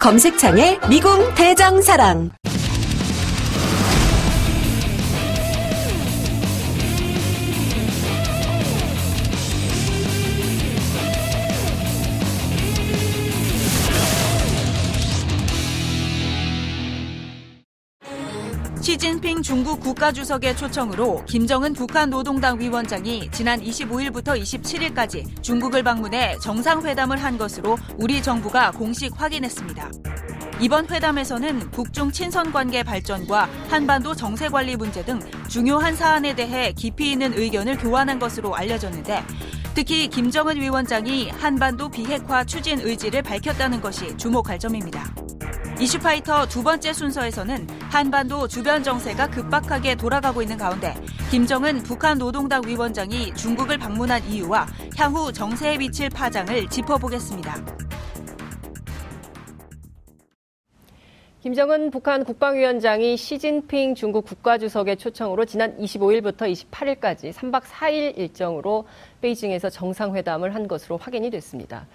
검색창에 미궁 대장사랑. 시진핑 중국 국가주석의 초청으로 김정은 북한 노동당 위원장이 지난 25일부터 27일까지 중국을 방문해 정상회담을 한 것으로 우리 정부가 공식 확인했습니다. 이번 회담에서는 북중 친선 관계 발전과 한반도 정세 관리 문제 등 중요한 사안에 대해 깊이 있는 의견을 교환한 것으로 알려졌는데 특히 김정은 위원장이 한반도 비핵화 추진 의지를 밝혔다는 것이 주목할 점입니다. 이슈파이터 두 번째 순서에서는 한반도 주변 정세가 급박하게 돌아가고 있는 가운데 김정은 북한 노동당 위원장이 중국을 방문한 이유와 향후 정세에 미칠 파장을 짚어보겠습니다. 김정은 북한 국방위원장이 시진핑 중국 국가주석의 초청으로 지난 25일부터 28일까지 3박 4일 일정으로 베이징에서 정상회담을 한 것으로 확인이 됐습니다.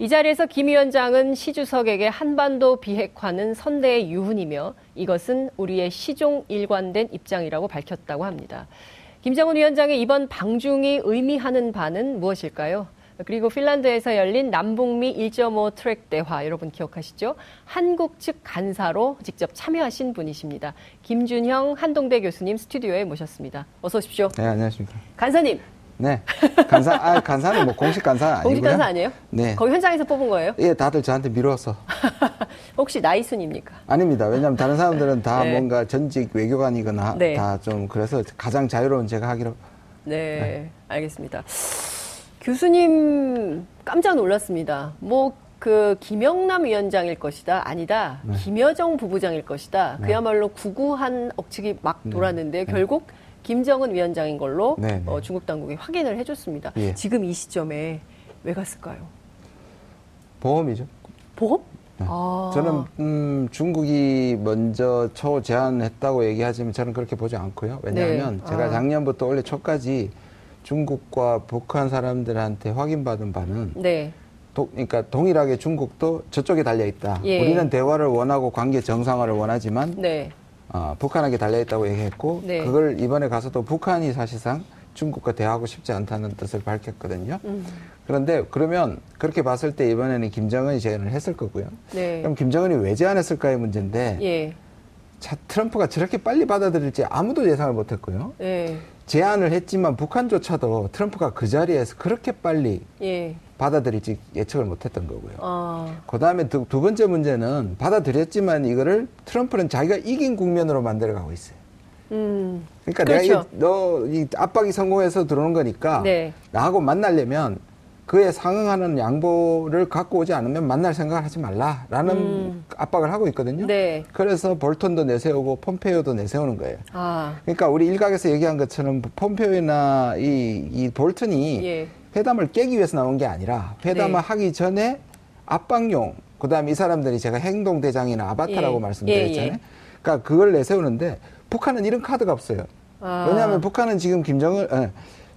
이 자리에서 김 위원장은 시 주석에게 한반도 비핵화는 선대의 유훈이며 이것은 우리의 시종 일관된 입장이라고 밝혔다고 합니다. 김정은 위원장의 이번 방중이 의미하는 바는 무엇일까요? 그리고 핀란드에서 열린 남북미 1.5 트랙 대화 여러분 기억하시죠? 한국 측 간사로 직접 참여하신 분이십니다. 김준형 한동대 교수님 스튜디오에 모셨습니다. 어서 오십시오. 네, 안녕하십니까. 간사님. 네. 간사, 아, 간사는 뭐 공식 간사 아니고요. 공식 간사 아니에요? 네. 거기 현장에서 뽑은 거예요? 예, 다들 저한테 미뤄서. 혹시 나이 순입니까? 아닙니다. 왜냐하면 다른 사람들은 다 네. 뭔가 전직 외교관이거나 네. 다좀 그래서 가장 자유로운 제가 하기로. 네, 네. 알겠습니다. 교수님 깜짝 놀랐습니다. 뭐 그 김영남 위원장일 것이다 아니다 네. 김여정 부부장일 것이다 네. 그야말로 구구한 억측이 막 네. 돌았는데 네. 결국 김정은 위원장인 걸로 네, 네. 어, 중국 당국이 확인을 해줬습니다. 예. 지금 이 시점에 왜 갔을까요? 보험이죠. 보험? 네. 아. 저는 음, 중국이 먼저 초 제안했다고 얘기하지만 저는 그렇게 보지 않고요. 왜냐하면 네. 제가 아. 작년부터 올해 초까지 중국과 북한 사람들한테 확인받은 바는 네. 도, 그러니까 동일하게 중국도 저쪽에 달려 있다. 예. 우리는 대화를 원하고 관계 정상화를 원하지만 네. 어, 북한에게 달려 있다고 얘기했고 네. 그걸 이번에 가서도 북한이 사실상 중국과 대화하고 싶지 않다는 뜻을 밝혔거든요. 음. 그런데 그러면 그렇게 봤을 때 이번에는 김정은이 제안을 했을 거고요. 네. 그럼 김정은이 왜 제안했을까의 문제인데 예. 자, 트럼프가 저렇게 빨리 받아들일지 아무도 예상을 못했고요. 예. 제안을 했지만 북한조차도 트럼프가 그 자리에서 그렇게 빨리 예. 받아들일지 예측을 못했던 거고요. 아. 그 다음에 두, 두 번째 문제는 받아들였지만 이거를 트럼프는 자기가 이긴 국면으로 만들어가고 있어요. 음. 그러니까 그렇죠. 내가 너이 압박이 성공해서 들어오는 거니까 네. 나하고 만나려면 그에 상응하는 양보를 갖고 오지 않으면 만날 생각을 하지 말라라는 음. 압박을 하고 있거든요. 네. 그래서 볼턴도 내세우고 폼페이오도 내세우는 거예요. 아. 그러니까 우리 일각에서 얘기한 것처럼 폼페이오나 이, 이 볼턴이 예. 회담을 깨기 위해서 나온 게 아니라 회담을 네. 하기 전에 압박용 그다음에 이 사람들이 제가 행동 대장이나 아바타라고 예. 말씀드렸잖아요. 예, 예. 그러니까 그걸 내세우는데 북한은 이런 카드가 없어요. 아. 왜냐하면 북한은 지금 김정을 에,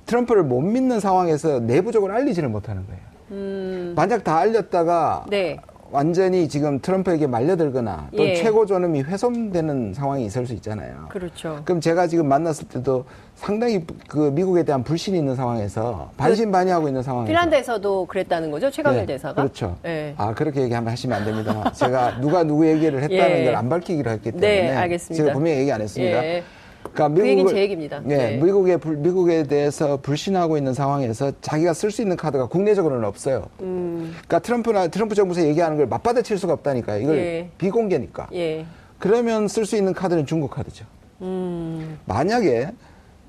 트럼프를 못 믿는 상황에서 내부적으로 알리지를 못하는 거예요. 음. 만약 다 알렸다가 네. 완전히 지금 트럼프에게 말려들거나 또 예. 최고 존엄이 훼손되는 상황이 있을 수 있잖아요. 그렇죠. 그럼 제가 지금 만났을 때도 상당히 그 미국에 대한 불신이 있는 상황에서 반신반의하고 있는 상황에서 핀란드에서도 그랬다는 거죠 최강일 네, 대사가. 그렇죠. 네. 아 그렇게 얘기하면 하시면 안 됩니다. 제가 누가 누구 얘기를 했다는 예. 걸안 밝히기로 했기 때문에 네, 알겠습니다. 제가 분명히 얘기 안 했습니다. 예. 그러니까 그 얘기는 제 얘기입니다. 예, 네. 미국에 불- 미국에 대해서 불신하고 있는 상황에서 자기가 쓸 수 있는 카드가 국내적으로는 없어요. 음. 그러니까 트럼프나 트럼프 정부에서 얘기하는 걸 맞받아칠 수가 없다니까. 이걸 예. 비공개니까. 예. 그러면 쓸 수 있는 카드는 중국 카드죠. 음. 만약에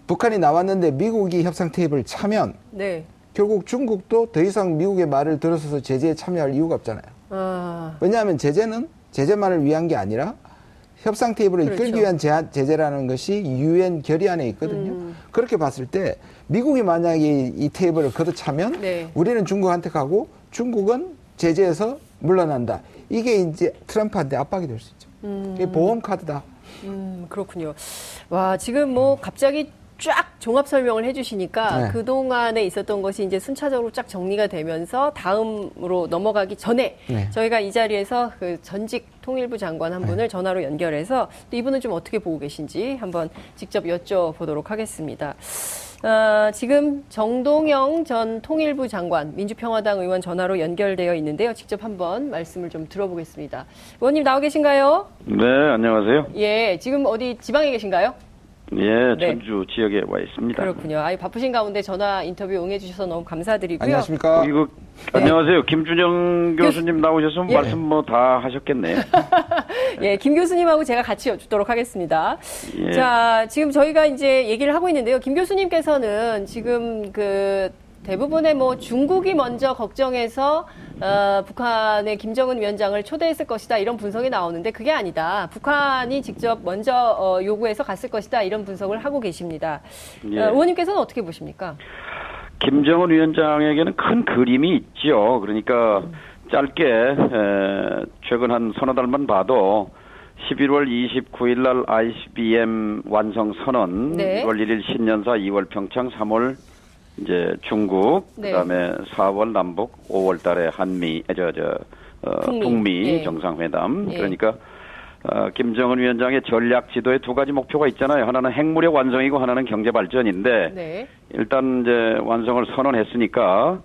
북한이 나왔는데 미국이 협상 테이블 차면 네. 결국 중국도 더 이상 미국의 말을 들어서서 제재에 참여할 이유가 없잖아요. 아. 왜냐하면 제재는 제재만을 위한 게 아니라 협상 테이블을 그렇죠. 이끌기 위한 제한, 제재라는 것이 유엔 결의안에 있거든요. 음. 그렇게 봤을 때 미국이 만약에 이, 이 테이블을 걷어차면 네. 우리는 중국한테 가고 중국은 제재에서 물러난다. 이게 이제 트럼프한테 압박이 될 수 있죠. 이게 보험 카드다. 음, 그렇군요. 와, 지금 뭐 갑자기 쫙 종합 설명을 해주시니까 네. 그 동안에 있었던 것이 이제 순차적으로 쫙 정리가 되면서 다음으로 넘어가기 전에 네. 저희가 이 자리에서 그 전직 통일부 장관 한 분을 전화로 연결해서 또 이분은 좀 어떻게 보고 계신지 한번 직접 여쭤보도록 하겠습니다. 아, 지금 정동영 전 통일부 장관, 민주평화당 의원 전화로 연결되어 있는데요. 직접 한번 말씀을 좀 들어보겠습니다. 의원님 나와 계신가요? 네, 안녕하세요. 예, 지금 어디 지방에 계신가요? 예, 네. 전주 지역에 와 있습니다. 그렇군요. 아유, 바쁘신 가운데 전화 인터뷰 응해주셔서 너무 감사드리고요. 안녕하십니까? 이거 안녕하세요. 김준영 교수님 나오셔서 예. 말씀 뭐 다 하셨겠네요. 예, 김 교수님하고 제가 같이 여쭙도록 하겠습니다. 예. 자, 지금 저희가 이제 얘기를 하고 있는데요. 김 교수님께서는 지금 그 대부분의 뭐 중국이 먼저 걱정해서 어, 북한의 김정은 위원장을 초대했을 것이다 이런 분석이 나오는데 그게 아니다. 북한이 직접 먼저 어, 요구해서 갔을 것이다 이런 분석을 하고 계십니다. 예. 어, 의원님께서는 어떻게 보십니까? 김정은 위원장에게는 큰 그림이 있죠. 그러니까 짧게 에, 최근 한 서너 달만 봐도 11월 29일 날 ICBM 완성 선언, 네. 1월 1일 신년사, 2월 평창, 3월 이제 중국, 네. 그다음에 4월 남북, 5월 달에 한미, 아, 저, 저, 어, 북미. 북미, 예. 정상회담. 예. 그러니까 어, 김정은 위원장의 전략 지도에 두 가지 목표가 있잖아요. 하나는 핵무력 완성이고 하나는 경제 발전인데 네. 일단 이제 완성을 선언했으니까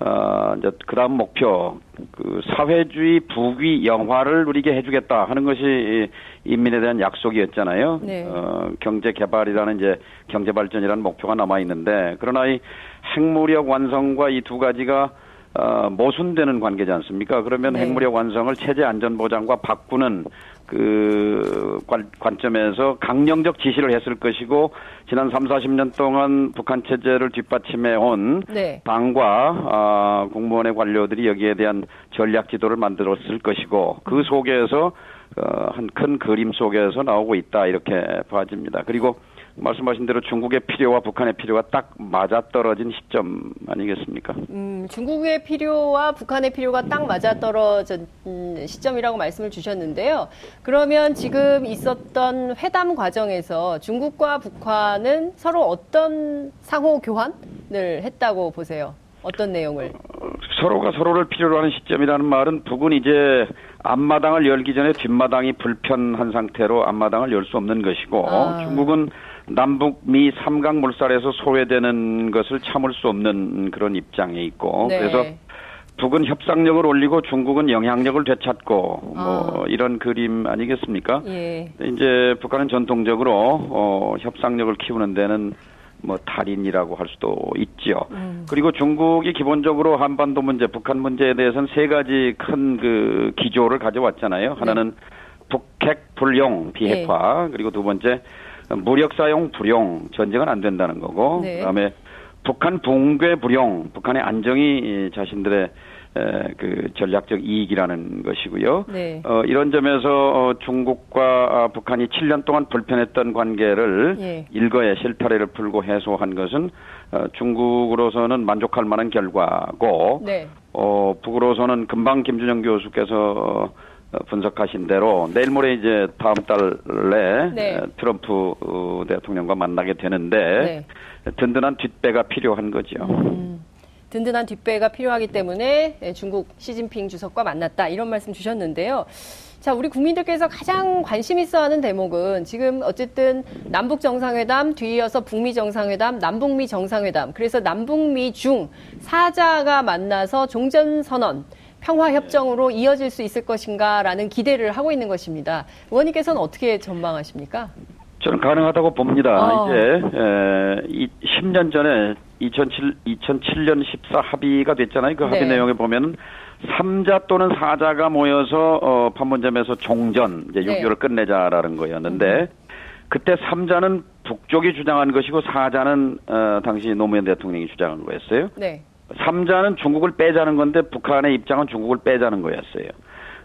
어 이제 그 다음 목표 그 사회주의 부귀 영화를 누리게 해주겠다 하는 것이 이 인민에 대한 약속이었잖아요. 네. 어 경제 개발이라는 이제 경제 발전이라는 목표가 남아 있는데 그러나 이 핵무력 완성과 이 두 가지가 어, 모순되는 관계지 않습니까? 그러면 네. 핵무력 완성을 체제 안전 보장과 바꾸는 그 관, 관점에서 강령적 지시를 했을 것이고 지난 3, 40년 동안 북한 체제를 뒷받침해 온 네. 당과 아, 공무원의 관료들이 여기에 대한 전략 지도를 만들었을 것이고 그 속에서 어, 한 큰 그림 속에서 나오고 있다 이렇게 봐집니다. 그리고 말씀하신 대로 중국의 필요와 북한의 필요가 딱 맞아떨어진 시점 아니겠습니까? 음, 중국의 필요와 북한의 필요가 딱 맞아떨어진 음, 시점이라고 말씀을 주셨는데요. 그러면 지금 있었던 회담 과정에서 중국과 북한은 서로 어떤 상호 교환을 했다고 보세요? 어떤 내용을? 서로가 서로를 필요로 하는 시점이라는 말은 북은 이제 앞마당을 열기 전에 뒷마당이 불편한 상태로 앞마당을 열 수 없는 것이고 아. 중국은 남북 미 삼강 물살에서 소외되는 것을 참을 수 없는 그런 입장에 있고 네. 그래서 북은 협상력을 올리고 중국은 영향력을 되찾고 아. 뭐 이런 그림 아니겠습니까? 예. 이제 북한은 전통적으로 어, 협상력을 키우는 데는 뭐 달인이라고 할 수도 있지요. 음. 그리고 중국이 기본적으로 한반도 문제, 북한 문제에 대해서는 세 가지 큰 그 기조를 가져왔잖아요. 하나는 북핵 불용 비핵화, 그리고 두 번째 무력 사용 불용 전쟁은 안 된다는 거고, 네. 그다음에 북한 붕괴 불용, 북한의 안정이 이 자신들의 에, 그 전략적 이익이라는 것이고요. 네. 어, 이런 점에서 어, 중국과 아, 북한이 7년 동안 불편했던 관계를 예. 일거에 실타래를 풀고 해소한 것은 어, 중국으로서는 만족할 만한 결과고 네. 어, 북으로서는 금방 김준영 교수께서 어, 분석하신 대로 내일 모레 이제 다음 달에 네. 에, 트럼프 어, 대통령과 만나게 되는데 네. 든든한 뒷배가 필요한 거죠. 음, 든든한 뒷배가 필요하기 때문에 예, 중국 시진핑 주석과 만났다 이런 말씀 주셨는데요. 자, 우리 국민들께서 가장 관심 있어 하는 대목은 지금 어쨌든 남북 정상회담, 뒤이어서 북미 정상회담, 남북미 정상회담. 그래서 남북미 중 사자가 만나서 종전 선언, 평화 협정으로 이어질 수 있을 것인가라는 기대를 하고 있는 것입니다. 의원님께서는 어떻게 전망하십니까? 저는 가능하다고 봅니다. 어. 이제 에, 이 10년 전에 2007, 2007년 14 합의가 됐잖아요. 그 합의 네. 내용에 보면은 3자 또는 4자가 모여서 어, 판문점에서 종전 이제 네. 6.25를 끝내자라는 거였는데 그때 3자는 북쪽이 주장한 것이고 4자는 어, 당시 노무현 대통령이 주장한 거였어요. 네. 3자는 중국을 빼자는 건데 북한의 입장은 중국을 빼자는 거였어요.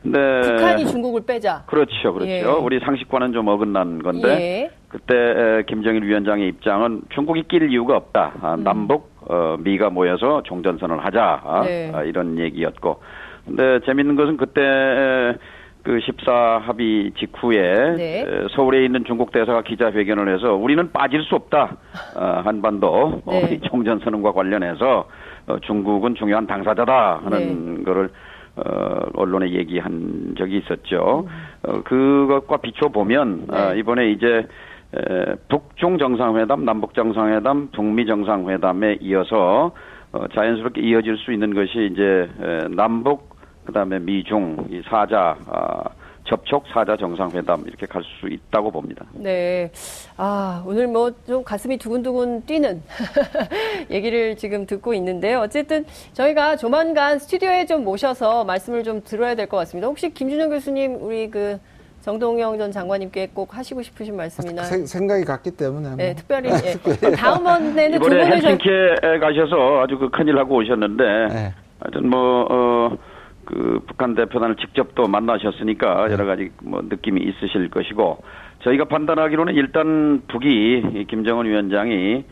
근데 북한이 중국을 빼자. 그렇죠, 그렇죠. 예. 우리 상식과는 좀 어긋난 건데 예. 그때 에, 김정일 위원장의 입장은 중국이 낄 이유가 없다. 아, 음. 남북 어, 미가 모여서 종전선을 하자 아, 네. 아, 이런 얘기였고. 근데 재밌는 것은 그때 에, 그14 합의 직후에 네. 에, 서울에 있는 중국 대사가 기자회견을 해서 우리는 빠질 수 없다. 어, 한반도 어, 네. 이 종전선언과 관련해서 어, 중국은 중요한 당사자다 하는 네. 거를 어, 언론에 얘기한 적이 있었죠. 음. 어, 그것과 비춰 보면 네. 아, 이번에 이제 에, 북중 정상회담, 남북 정상회담, 북미 정상회담에 이어서 어, 자연스럽게 이어질 수 있는 것이 이제 에, 남북 그다음에 미중 이 사자 아, 접촉 사자 정상회담 이렇게 갈 수 있다고 봅니다. 네. 아, 오늘 뭐 좀 가슴이 두근두근 뛰는 얘기를 지금 듣고 있는데요. 어쨌든 저희가 조만간 스튜디오에 좀 모셔서 말씀을 좀 들어야 될 것 같습니다. 혹시 김준영 교수님, 우리 그 정동영 전 장관님께 꼭 하시고 싶으신 말씀이나. 생- 생각이 같기 때문에 뭐. 네, 특별히. 예. 다음번에는 두 이번에 분을 좀. 헬싱키에 가셔서 아주 그 큰일 하고 오셨는데 네. 하여튼 뭐 어, 그 북한 대표단을 직접 또 만나셨으니까 여러 가지 뭐 느낌이 있으실 것이고 저희가 판단하기로는 일단 북이 이 김정은 위원장이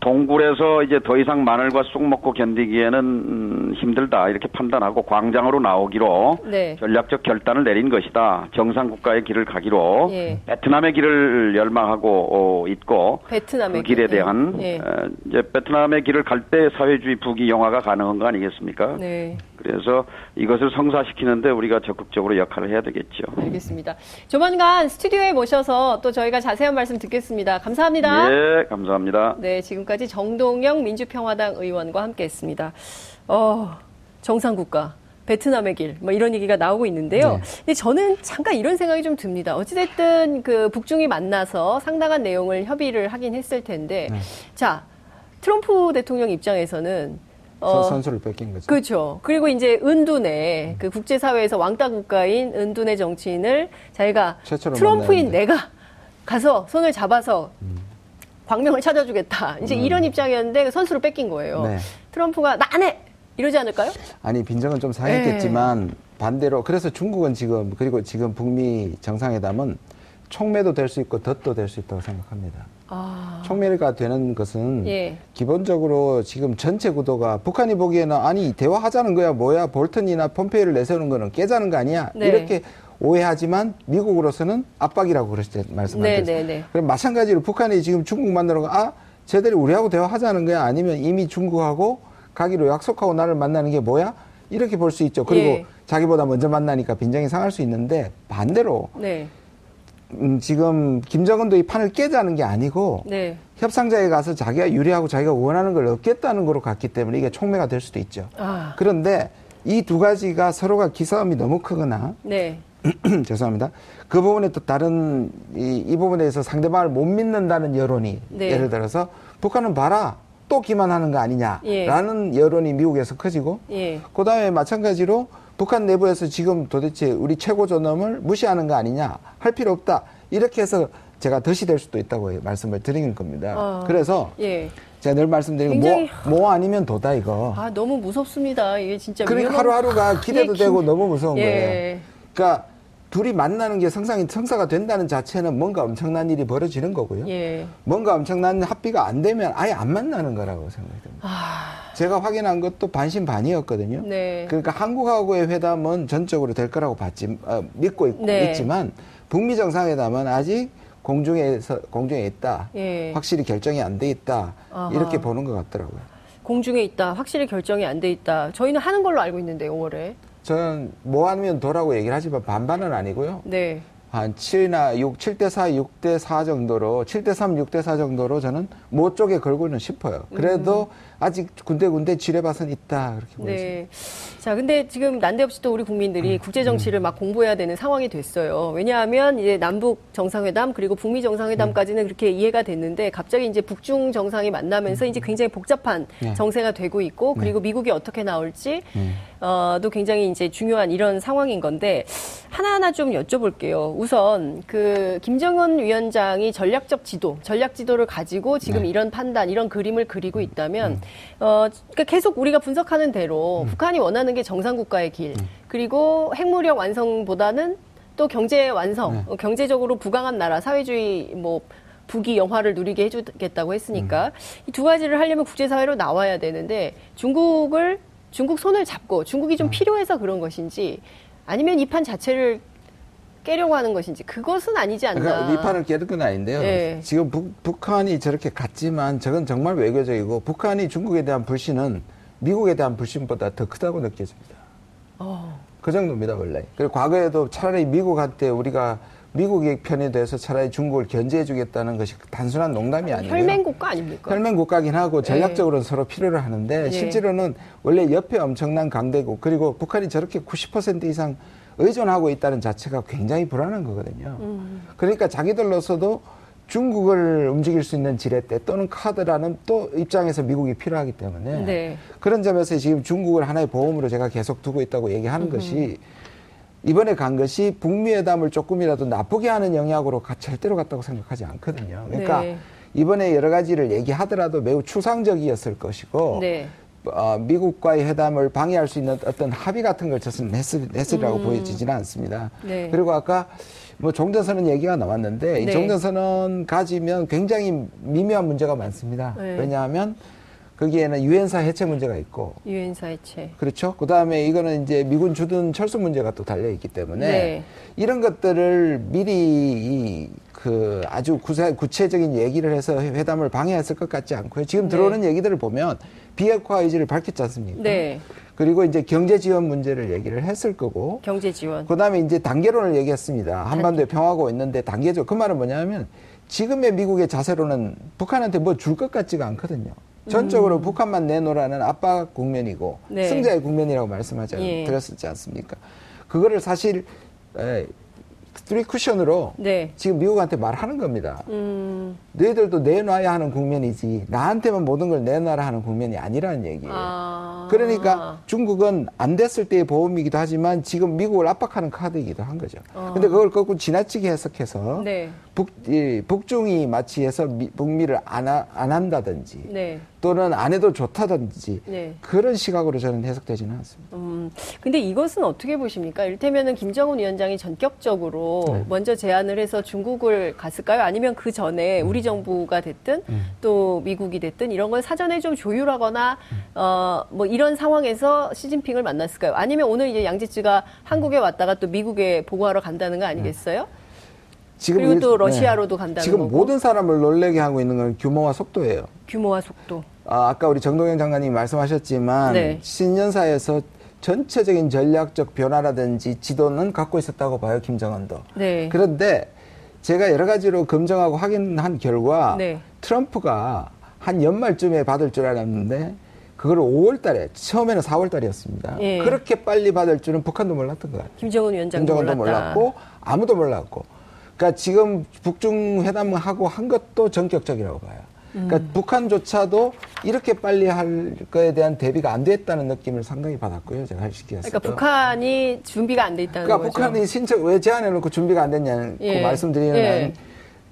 동굴에서 이제 더 이상 마늘과 쑥 먹고 견디기에는 음, 힘들다 이렇게 판단하고 광장으로 나오기로 네. 전략적 결단을 내린 것이다. 정상 국가의 길을 가기로 예. 베트남의 길을 열망하고 어, 있고 베트남의 그 길에 길, 네. 대한 예. 어, 이제 베트남의 길을 갈 때 사회주의 부기 영화가 가능한 거 아니겠습니까? 네. 그래서 이것을 성사시키는데 우리가 적극적으로 역할을 해야 되겠죠. 알겠습니다. 조만간 스튜디오에 모셔서 또 저희가 자세한 말씀 듣겠습니다. 감사합니다. 예, 감사합니다. 네, 지금까지 정동영 민주평화당 의원과 함께했습니다. 어, 정상국가. 베트남의 길, 뭐 이런 얘기가 나오고 있는데요. 근데 저는 잠깐 이런 생각이 좀 듭니다. 어찌됐든 그 북중이 만나서 상당한 내용을 협의를 하긴 했을 텐데, 자, 트럼프 대통령 입장에서는 어, 선- 선수를 뺏긴 거죠. 그렇죠. 그리고 이제 은둔의 그 국제사회에서 왕따 국가인 은둔의 정치인을 자기가 트럼프인 만나는데. 내가 가서 손을 잡아서 광명을 찾아주겠다. 이제 이런 입장이었는데 그 선수를 뺏긴 거예요. 네. 트럼프가 나 안 해! 이러지 않을까요? 아니 빈정은 좀 상했겠지만 네. 반대로 그래서 중국은 지금 그리고 지금 북미 정상회담은 촉매도 될 수 있고 덫도 될 수 있다고 생각합니다. 아, 촉매가 되는 것은 예. 기본적으로 지금 전체 구도가 북한이 보기에는 아니 대화하자는 거야 뭐야 볼턴이나 폼페이를 내세우는 거는 깨자는 거 아니야 네. 이렇게 오해하지만 미국으로서는 압박이라고 그러실 때 네, 말씀하셨어요. 네, 네. 그럼 마찬가지로 북한이 지금 중국 만나러 가, 아, 쟤들이 우리하고 대화하자는 거야? 아니면 이미 중국하고 가기로 약속하고 나를 만나는 게 뭐야? 이렇게 볼 수 있죠. 그리고 예. 자기보다 먼저 만나니까 빈정이 상할 수 있는데 반대로 네, 음, 지금 김정은도 이 판을 깨자는 게 아니고 네. 협상자에 가서 자기가 유리하고 자기가 원하는 걸 얻겠다는 거로 갔기 때문에 이게 촉매가 될 수도 있죠. 아, 그런데 이 두 가지가 서로가 기싸움이 너무 크거나 네. 죄송합니다. 그 부분에 또 다른 이, 이 부분에 대해서 상대방을 못 믿는다는 여론이 네. 예를 들어서 북한은 봐라 또 기만하는 거 아니냐라는 여론이 미국에서 커지고 예. 그다음에 마찬가지로 북한 내부에서 지금 도대체 우리 최고 존엄을 무시하는 거 아니냐 할 필요 없다 이렇게 해서 제가 덫이 될 수도 있다고 말씀을 드리는 겁니다. 아. 그래서 예. 제가 늘 말씀드리는 굉장히- 뭐, 뭐 아니면 도다 이거. 아, 너무 무섭습니다. 이게 진짜. 그러니까 위험한- 하루하루가 기대도 이게 되고 긴- 너무 무서운 예. 거예요. 그러니까 둘이 만나는 게 성상이 성사가 된다는 자체는 뭔가 엄청난 일이 벌어지는 거고요. 예. 뭔가 엄청난 합의가 안 되면 아예 안 만나는 거라고 생각이 듭니다. 제가 확인한 것도 반신반의였거든요. 아. 네. 그러니까 한국하고의 회담은 전적으로 될 거라고 봤지 어, 믿고 있, 네. 지만 북미 정상회담은 아직 공중에서 공중에 있다. 예. 확실히 결정이 안 돼 있다. 아하. 이렇게 보는 것 같더라고요. 공중에 있다. 확실히 결정이 안 돼 있다. 저희는 하는 걸로 알고 있는데, 5월에. 저는 뭐 하면 도라고 얘기를 하지만 반반은 아니고요. 네. 한 7이나 6, 7대 4, 6대 4 정도로, 7대 3, 6대 4 정도로 저는 모 쪽에 걸고는 싶어요. 그래도 아직 군데군데 지뢰밭은 있다. 그렇게 보여집니다. 네. 자, 근데 지금 난데없이 또 우리 음, 국민들이 국제 정치를 막 공부해야 되는 상황이 됐어요. 왜냐하면 이제 남북 정상회담 그리고 북미 정상회담까지는 음. 그렇게 이해가 됐는데 갑자기 이제 북중 정상이 만나면서 이제 굉장히 복잡한 음. 네. 정세가 되고 있고 그리고 미국이 어떻게 나올지 어, 도 굉장히 이제 중요한 이런 상황인 건데 하나하나 좀 여쭤볼게요. 우선 그 김정은 위원장이 전략적 지도, 전략 지도를 가지고 지금 네. 이런 판단, 이런 그림을 그리고 음. 있다면 어 그러니까 계속 우리가 분석하는 대로 북한이 원하는 게 정상 국가의 길, 음. 그리고 핵무력 완성보다는 또 경제 완성, 네. 어, 경제적으로 부강한 나라, 사회주의 뭐 북이 영화를 누리게 해주겠다고 했으니까 이두 가지를 하려면 국제사회로 나와야 되는데 중국을 중국 손을 잡고 중국이 좀 필요해서 그런 것인지 아니면 이 판 자체를 깨려고 하는 것인지 그것은 아니지 않나. 그러니까 위판을 깨는 건 아닌데요. 네. 지금 북, 북한이 저렇게 갔지만 저건 정말 외교적이고 북한이 중국에 대한 불신은 미국에 대한 불신보다 더 크다고 느껴집니다. 어. 그 정도입니다, 원래. 그리고 과거에도 차라리 미국한테 우리가 미국의 편이 돼서 차라리 중국을 견제해 주겠다는 것이 단순한 농담이 아니에요. 혈맹 국가 아닙니까? 혈맹 국가긴 하고 전략적으로는 서로 필요로 하는데 예. 실제로는 원래 옆에 엄청난 강대국 그리고 북한이 저렇게 90% 이상 의존하고 있다는 자체가 굉장히 불안한 거거든요. 음. 그러니까 자기들로서도 중국을 움직일 수 있는 지렛대 또는 카드라는 또 입장에서 미국이 필요하기 때문에 네. 그런 점에서 지금 중국을 하나의 보험으로 제가 계속 두고 있다고 얘기하는 것이 이번에 간 것이 북미 회담을 조금이라도 나쁘게 하는 영향으로 가- 절대로 갔다고 생각하지 않거든요. 그러니까 네. 이번에 여러 가지를 얘기하더라도 매우 추상적이었을 것이고 네. 어, 미국과의 회담을 방해할 수 있는 어떤 합의 같은 걸 저는 했을, 했으리라고 보여지지는 않습니다. 음. 네. 그리고 아까 뭐 종전선언 얘기가 나왔는데 이 네. 종전선언 가지면 굉장히 미묘한 문제가 많습니다. 네. 왜냐하면 거기에는 유엔사 해체 문제가 있고 유엔사 해체. 그렇죠. 그 다음에 이거는 이제 미군 주둔 철수 문제가 또 달려 있기 때문에 네. 이런 것들을 미리 이 그 아주 구세, 구체적인 얘기를 해서 회담을 방해했을 것 같지 않고요. 지금 들어오는 얘기들을 보면 비핵화 의지를 밝혔지 않습니까? 네. 그리고 이제 경제 지원 문제를 얘기를 했을 거고 경제 지원. 그 다음에 이제 단계론을 얘기했습니다. 한반도에 평화가 있는데 단계적 그 말은 뭐냐면 지금의 미국의 자세로는 북한한테 뭐 줄 것 같지가 않거든요. 전적으로 북한만 내놓으라는 압박 국면이고 음. 네. 승자의 국면이라고 말씀하지 않- 예. 드렸었지 않습니까? 그거를 사실 에, 스리 쿠션으로 네. 지금 미국한테 말하는 겁니다. 음. 너희들도 내놔야 하는 국면이지 나한테만 모든 걸 내놔라 하는 국면이 아니라는 얘기예요. 아. 그러니까 중국은 안 됐을 때의 보험이기도 하지만 지금 미국을 압박하는 카드이기도 한 거죠. 근데 그걸 거꾸로 지나치게 해석해서 어. 네. 북, 이, 북중이 마치 해서 미- 북미를 안, 하- 안 한다든지 네. 또는 안 해도 좋다든지 네. 그런 시각으로 저는 해석되지는 않습니다. 음, 근데 이것은 어떻게 보십니까? 이를테면은 김정은 위원장이 전격적으로 네. 먼저 제안을 해서 중국을 갔을까요? 아니면 그 전에 음. 우리 정부가 됐든 또 미국이 됐든 이런 걸 사전에 좀 조율하거나 음. 어, 뭐 이런 상황에서 시진핑을 만났을까요? 아니면 오늘 이제 양지츠가 한국에 왔다가 또 미국에 보고하러 간다는 거 아니겠어요? 지금 그리고 일- 또 러시아로도 간다는 지금 거고. 모든 사람을 놀래게 하고 있는 건 규모와 속도예요. 규모와 속도. 아, 아까 우리 정동영 장관님이 말씀하셨지만 네. 신년사에서 전체적인 전략적 변화라든지 지도는 갖고 있었다고 봐요 김정은도. 네. 그런데 제가 여러 가지로 검증하고 확인한 결과 네. 트럼프가 한 연말쯤에 받을 줄 알았는데 그걸 5월 달에 처음에는 4월 달이었습니다. 예. 그렇게 빨리 받을 줄은 북한도 몰랐던 것 같아요. 김정은 위원장도 김정은도 몰랐다. 몰랐고 아무도 몰랐고. 그러니까 지금 북중 회담하고 한 것도 전격적이라고 봐요. 그러니까 음. 북한조차도 이렇게 빨리 할 거에 대한 대비가 안 됐다는 느낌을 상당히 받았고요. 제가 시기였어요. 그러니까 북한이 준비가 안 돼 있다는 그러니까 거죠. 북한이 신청 왜 제안해놓고 준비가 안 됐냐는 그 예. 말씀드리는 예. 한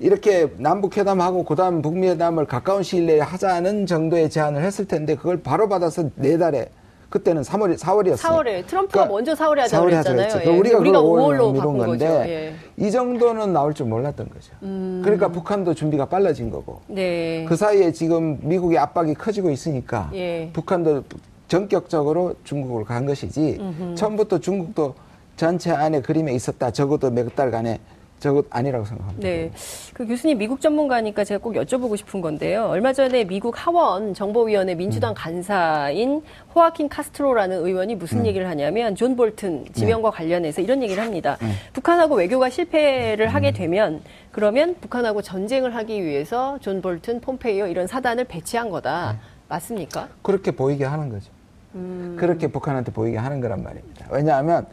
이렇게 남북 회담하고 그다음 북미 회담을 가까운 시일 내에 하자는 정도의 제안을 했을 텐데 그걸 바로 받아서 네 달에 그때는 3월 4월이었어요. 4월에 트럼프가 먼저 4월에 하자고 4월에 하자고 그랬잖아요. 했죠. 예. 그러니까 우리가, 우리가 그걸 5월로 5월로 미룬 건데. 예. 이 정도는 나올 줄 몰랐던 거죠. 그러니까 북한도 준비가 빨라진 거고 네. 그 사이에 지금 미국의 압박이 커지고 있으니까 예. 북한도 전격적으로 중국으로 간 것이지 처음부터 중국도 전체 안에 그림에 있었다 적어도 몇 달간에 적어 아니라고 생각합니다. 네. 그 교수님 미국 전문가니까 제가 꼭 여쭤보고 싶은 건데요. 얼마 전에 미국 하원 정보위원회 민주당 음. 간사인 호아킨 카스트로라는 의원이 무슨 음. 얘기를 하냐면 존 볼튼 지명과 네. 관련해서 이런 얘기를 합니다. 북한하고 외교가 실패를 하게 음. 되면 그러면 북한하고 전쟁을 하기 위해서 존 볼튼, 폼페이오 이런 사단을 배치한 거다. 네. 맞습니까? 그렇게 보이게 하는 거죠. 음. 그렇게 북한한테 보이게 하는 거란 말입니다. 왜냐하면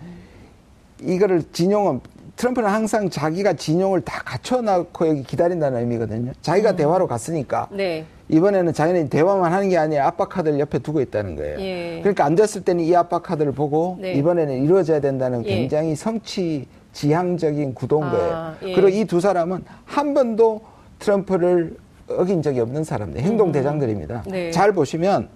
이거를 진용은 트럼프는 항상 자기가 진용을 다 갖춰놓고 여기 기다린다는 의미거든요. 자기가 대화로 갔으니까 네. 이번에는 자기는 대화만 하는 게 아니라 압박 카드를 옆에 두고 있다는 거예요. 예. 그러니까 안 됐을 때는 이 압박 카드를 보고 네. 이번에는 이루어져야 된다는 예. 굉장히 성취 지향적인 구도인 아, 거예요. 예. 그리고 이 두 사람은 한 번도 트럼프를 어긴 적이 없는 사람들, 행동 대장들입니다. 네. 잘 보시면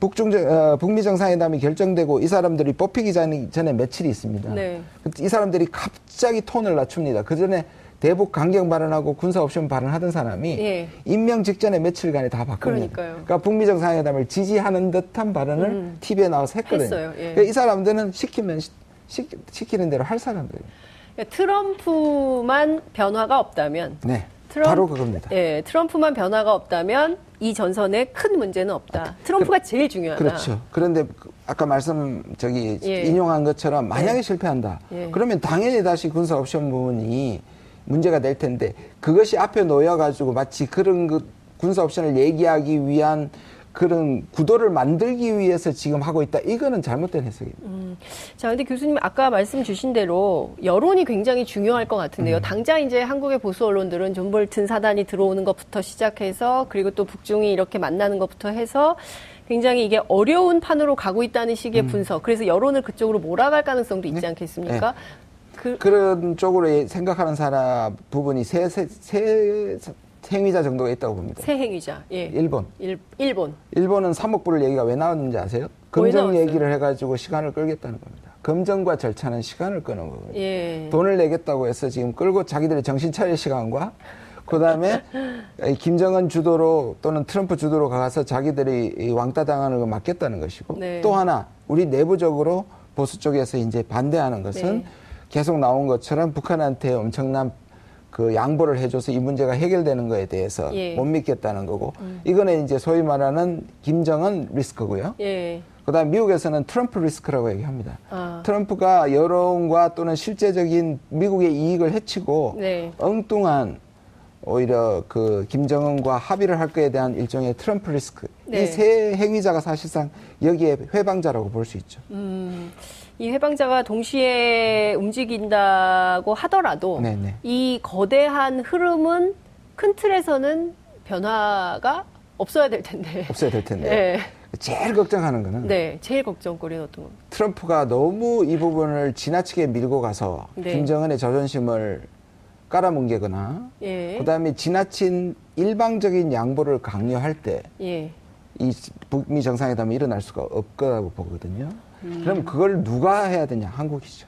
북중 어, 북미 정상회담이 결정되고 이 사람들이 뽑히기 전- 전에 며칠이 있습니다. 네. 이 사람들이 갑자기 톤을 낮춥니다. 그 전에 대북 강경 발언하고 군사 옵션 발언하던 사람이 예. 임명 직전에 며칠간에 다 바꿉니다. 그러니까요. 그러니까 북미 정상회담을 지지하는 듯한 발언을 음. TV에 나와서 했거든요. 예. 그러니까 이 사람들은 시키면 시, 시, 시키는 대로 할 사람들이에요. 그러니까 트럼프만 변화가 없다면 네. 트럼프- 바로 그겁니다. 예, 트럼프만 변화가 없다면 이 전선에 큰 문제는 없다. 트럼프가 제일 중요하다. 그렇죠. 그런데 그 아까 말씀 저기 예. 인용한 것처럼 만약에 예. 실패한다. 예. 그러면 당연히 다시 군사 옵션 부분이 문제가 될 텐데 그것이 앞에 놓여 가지고 마치 그런 그 군사 옵션을 얘기하기 위한 그런 구도를 만들기 위해서 지금 하고 있다. 이거는 잘못된 해석입니다. 자, 근데 교수님 아까 말씀 주신 대로 여론이 굉장히 중요할 것 음. 같은데요. 당장 이제 한국의 보수 언론들은 존 볼튼 사단이 들어오는 것부터 시작해서 그리고 또 북중이 이렇게 만나는 것부터 해서 굉장히 이게 어려운 판으로 가고 있다는 식의 음. 분석. 그래서 여론을 그쪽으로 몰아갈 가능성도 있지 않겠습니까? 그, 네. 그 런 쪽으로 생각하는 사람 부분이 세, 세, 세 행위자 정도가 있다고 봅니다. 세 행위자. 예. 일본. 일, 일본. 일본은 3억 불을 얘기가 왜 나왔는지 아세요? 나왔어요? 얘기를 해가지고 시간을 끌겠다는 겁니다. 검정과 절차는 시간을 끄는 거거든요. 예. 돈을 내겠다고 해서 지금 끌고 자기들의 정신 차릴 시간과 그 다음에 김정은 주도로 또는 트럼프 주도로 가서 자기들이 이 왕따 당하는 걸 막겠다는 것이고 네. 또 하나 우리 내부적으로 보수 쪽에서 이제 반대하는 것은 네. 계속 나온 것처럼 북한한테 엄청난 그 양보를 해줘서 이 문제가 해결되는 거에 대해서 예. 음. 못 믿겠다는 거고 이거는 이제 소위 말하는 김정은 리스크고요. 예. 그다음 미국에서는 트럼프 리스크라고 얘기합니다. 아. 트럼프가 여론과 또는 실제적인 미국의 이익을 해치고 네. 엉뚱한 오히려 그 김정은과 합의를 할 거에 대한 일종의 트럼프 리스크. 네. 이세 행위자가 사실상 여기에 회방자라고 볼 수 있죠. 음, 이 해방자가 동시에 움직인다고 하더라도 네네. 이 거대한 흐름은 큰 틀에서는 변화가 없어야 될 텐데. 없어야 될 텐데. 네. 제일 걱정하는 거는 네, 제일 걱정거리는 어떤 겁니까? 트럼프가 너무 이 부분을 지나치게 밀고 가서 네. 김정은의 자존심을 깔아뭉개거나 예. 그다음에 지나친 일방적인 양보를 강요할 때 예. 이 북미 정상회담이 일어날 수가 없다고 보거든요. 음. 그럼 그걸 누가 해야 되냐? 한국이죠.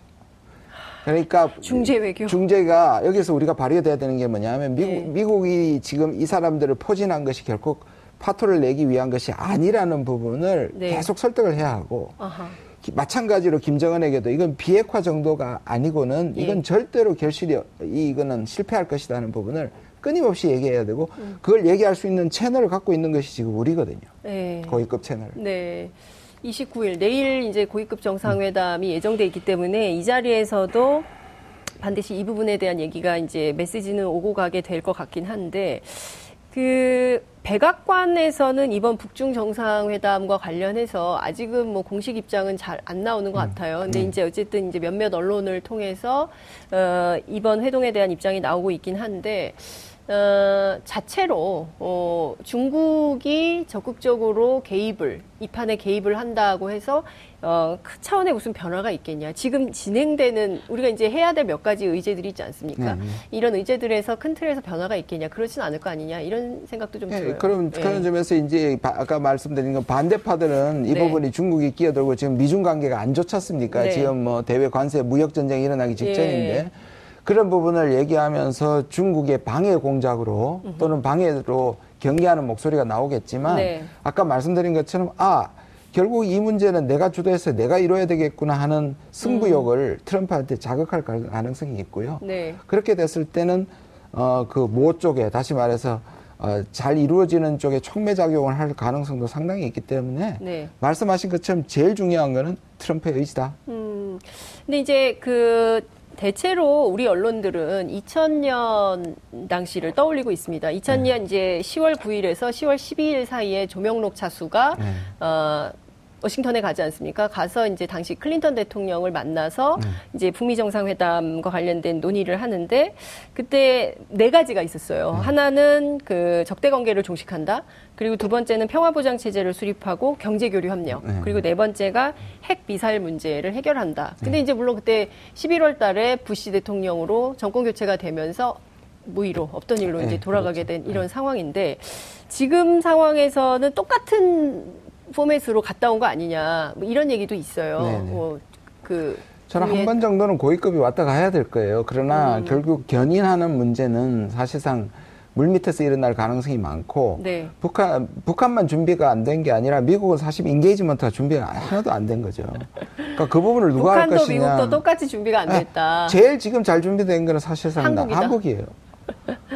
그러니까 중재 외교. 중재가 여기서 우리가 발휘가 돼야 되는 게 뭐냐면 미국 네. 미국이 지금 이 사람들을 포진한 것이 결코 파토를 내기 위한 것이 아니라는 부분을 네. 계속 설득을 해야 하고 아하. 기- 마찬가지로 김정은에게도 이건 비핵화 정도가 아니고는 예. 이건 절대로 결실이 이거는 실패할 것이라는 부분을 끊임없이 얘기해야 되고 음. 그걸 얘기할 수 있는 채널을 갖고 있는 것이 지금 우리거든요. 네. 고위급 채널. 네. 29일 내일 이제 고위급 정상회담이 예정돼 있기 때문에 이 자리에서도 반드시 이 부분에 대한 얘기가 이제 메시지는 오고 가게 될 것 같긴 한데 그 백악관에서는 이번 북중 정상회담과 관련해서 아직은 뭐 공식 입장은 잘 안 나오는 것 같아요. 근데 이제 어쨌든 이제 몇몇 언론을 통해서 어 이번 회동에 대한 입장이 나오고 있긴 한데 어, 자체로 어, 중국이 적극적으로 개입을 이 판에 개입을 한다고 해서 어, 큰 차원의 무슨 변화가 있겠냐? 지금 진행되는 우리가 이제 해야 될 몇 가지 의제들이 있지 않습니까? 네, 네. 이런 의제들에서 큰 틀에서 변화가 있겠냐? 그렇진 않을 거 아니냐? 이런 생각도 좀 예, 들어요. 그럼 예. 그런 점에서 이제 바- 아까 말씀드린 건 반대파들은 이 네. 부분이 중국이 끼어들고 지금 미중 관계가 안 좋지 않습니까? 네. 지금 뭐 대외 관세 무역 전쟁이 일어나기 직전인데 예. 그런 부분을 얘기하면서 중국의 방해 공작으로 또는 방해로 경계하는 목소리가 나오겠지만 네. 아까 말씀드린 것처럼 아 결국 이 문제는 내가 주도해서 내가 이뤄야 되겠구나 하는 승부욕을 트럼프한테 자극할 가능성이 있고요. 네. 그렇게 됐을 때는 어 그 모 쪽에 다시 말해서 어, 잘 이루어지는 쪽에 촉매 작용을 할 가능성도 상당히 있기 때문에 네. 말씀하신 것처럼 제일 중요한 거는 트럼프의 의지다. 음, 근데 이제 그 대체로 우리 언론들은 2000년 당시를 떠올리고 있습니다. 2000년 이제 10월 9일에서 10월 12일 사이에 조명록 차수가 네. 어, 워싱턴에 가지 않습니까? 가서 이제 당시 클린턴 대통령을 만나서 음. 이제 북미 정상회담과 관련된 논의를 하는데 그때 네 가지가 있었어요. 음. 하나는 그 적대 관계를 종식한다. 그리고 두 번째는 평화 보장 체제를 수립하고 경제 교류 협력. 네. 그리고 네 번째가 핵 미사일 문제를 해결한다. 네. 근데 이제 물론 그때 11월 달에 부시 대통령으로 정권 교체가 되면서 무의로 없던 일로 네, 이제 돌아가게 그렇죠. 된 이런 상황인데 지금 상황에서는 똑같은 포맷으로 갔다 온 거 아니냐 뭐 이런 얘기도 있어요. 네네. 뭐 그 저는 한 번 정도는 고위급이 왔다 가야 될 거예요. 그러나 음. 결국 견인하는 문제는 사실상 물 밑에서 일어날 가능성이 많고 네. 북한 북한만 준비가 안 된 게 아니라 미국은 사실 인게이지먼트가 준비가 하나도 안 된 거죠. 그러니까 그 부분을 누가 할 북한도 것이냐. 미국도 똑같이 준비가 안 네, 됐다. 제일 지금 잘 준비된 거는 사실상 나- 한국이다. 한국이에요.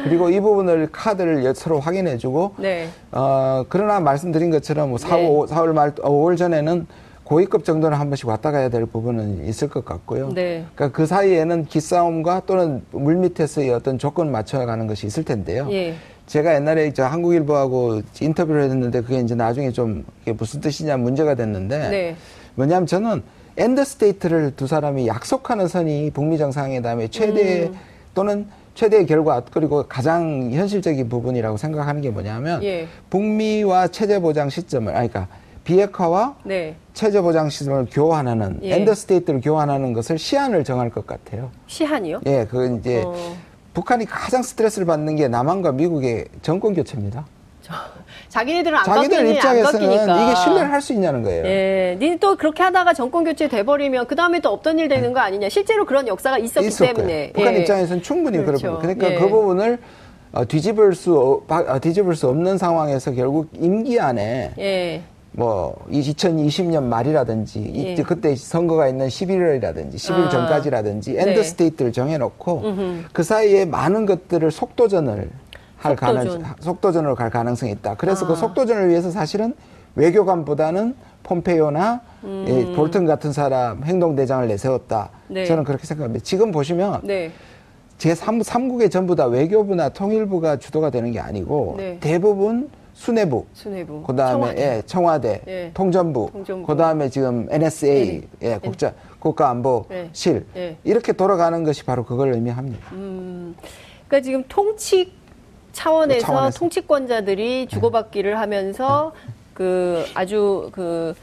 그리고 이 부분을 카드를 서로 확인해주고 네. 어, 그러나 말씀드린 것처럼 뭐 4월, 네. 4월 말, 5월 전에는 고위급 정도는 한 번씩 왔다 가야 될 부분은 있을 것 같고요. 네. 그러니까 그 사이에는 기싸움과 또는 물 밑에서의 어떤 조건을 맞춰가는 것이 있을 텐데요. 예. 제가 옛날에 저 한국일보하고 인터뷰를 했는데 그게 이제 나중에 좀 이게 무슨 뜻이냐 문제가 됐는데 네. 뭐냐면 저는 end state를 두 사람이 약속하는 선이 북미 정상회담의 최대 음. 또는 최대의 결과 그리고 가장 현실적인 부분이라고 생각하는 게 뭐냐면 예. 북미와 체제 보장 시점을 아니 그러니까 비핵화와 네. 체제 보장 시점을 교환하는 예. end state를 교환하는 것을 시한을 정할 것 같아요. 시한이요? 예, 그 이제 어. 북한이 가장 스트레스를 받는 게 남한과 미국의 정권 교체입니다. 자기네들은 안 자기들 안 입장에서는 바뀌니까. 이게 신뢰를 할 수 있냐는 거예요. 예, 니는 또 그렇게 하다가 정권 교체 돼버리면 그 다음에 또 없던 일 되는 거 아니냐. 실제로 그런 역사가 있었기 때문에. 거예요. 북한 예. 입장에서는 충분히 그렇 그렇죠. 고 그러니까 예. 그 부분을 어, 뒤집을 수 어, 뒤집을 수 없는 상황에서 결국 임기 안에 예. 뭐 2020년 말이라든지 이- 예. 그때 선거가 있는 11월이라든지 10일 아. 전까지라든지 end 네. state를 정해놓고 음흠. 그 사이에 많은 것들을 속도전을 할 속도전. 가능 속도전으로 갈 가능성이 있다. 그래서 아. 그 속도전을 위해서 사실은 외교관보다는 폼페이오나 이 볼튼 같은 사람 행동대장을 내세웠다. 음. 네. 저는 그렇게 생각합니다. 지금 보시면 네. 제 3국에 전부 다 외교부나 통일부가 주도가 되는 게 아니고 네. 대부분 수뇌부, 수뇌부. 그다음에 청와대. 예, 청와대, 예. 통전부, 통전부. 그다음에 지금 NSA, 예, 국자 국가안보실 예. 이렇게 돌아가는 것이 바로 그걸 의미합니다. 음, 그러니까 지금 통치 차원에서, 차원에서. 네. 통치권자들이 주고받기를 하면서 그 아주 그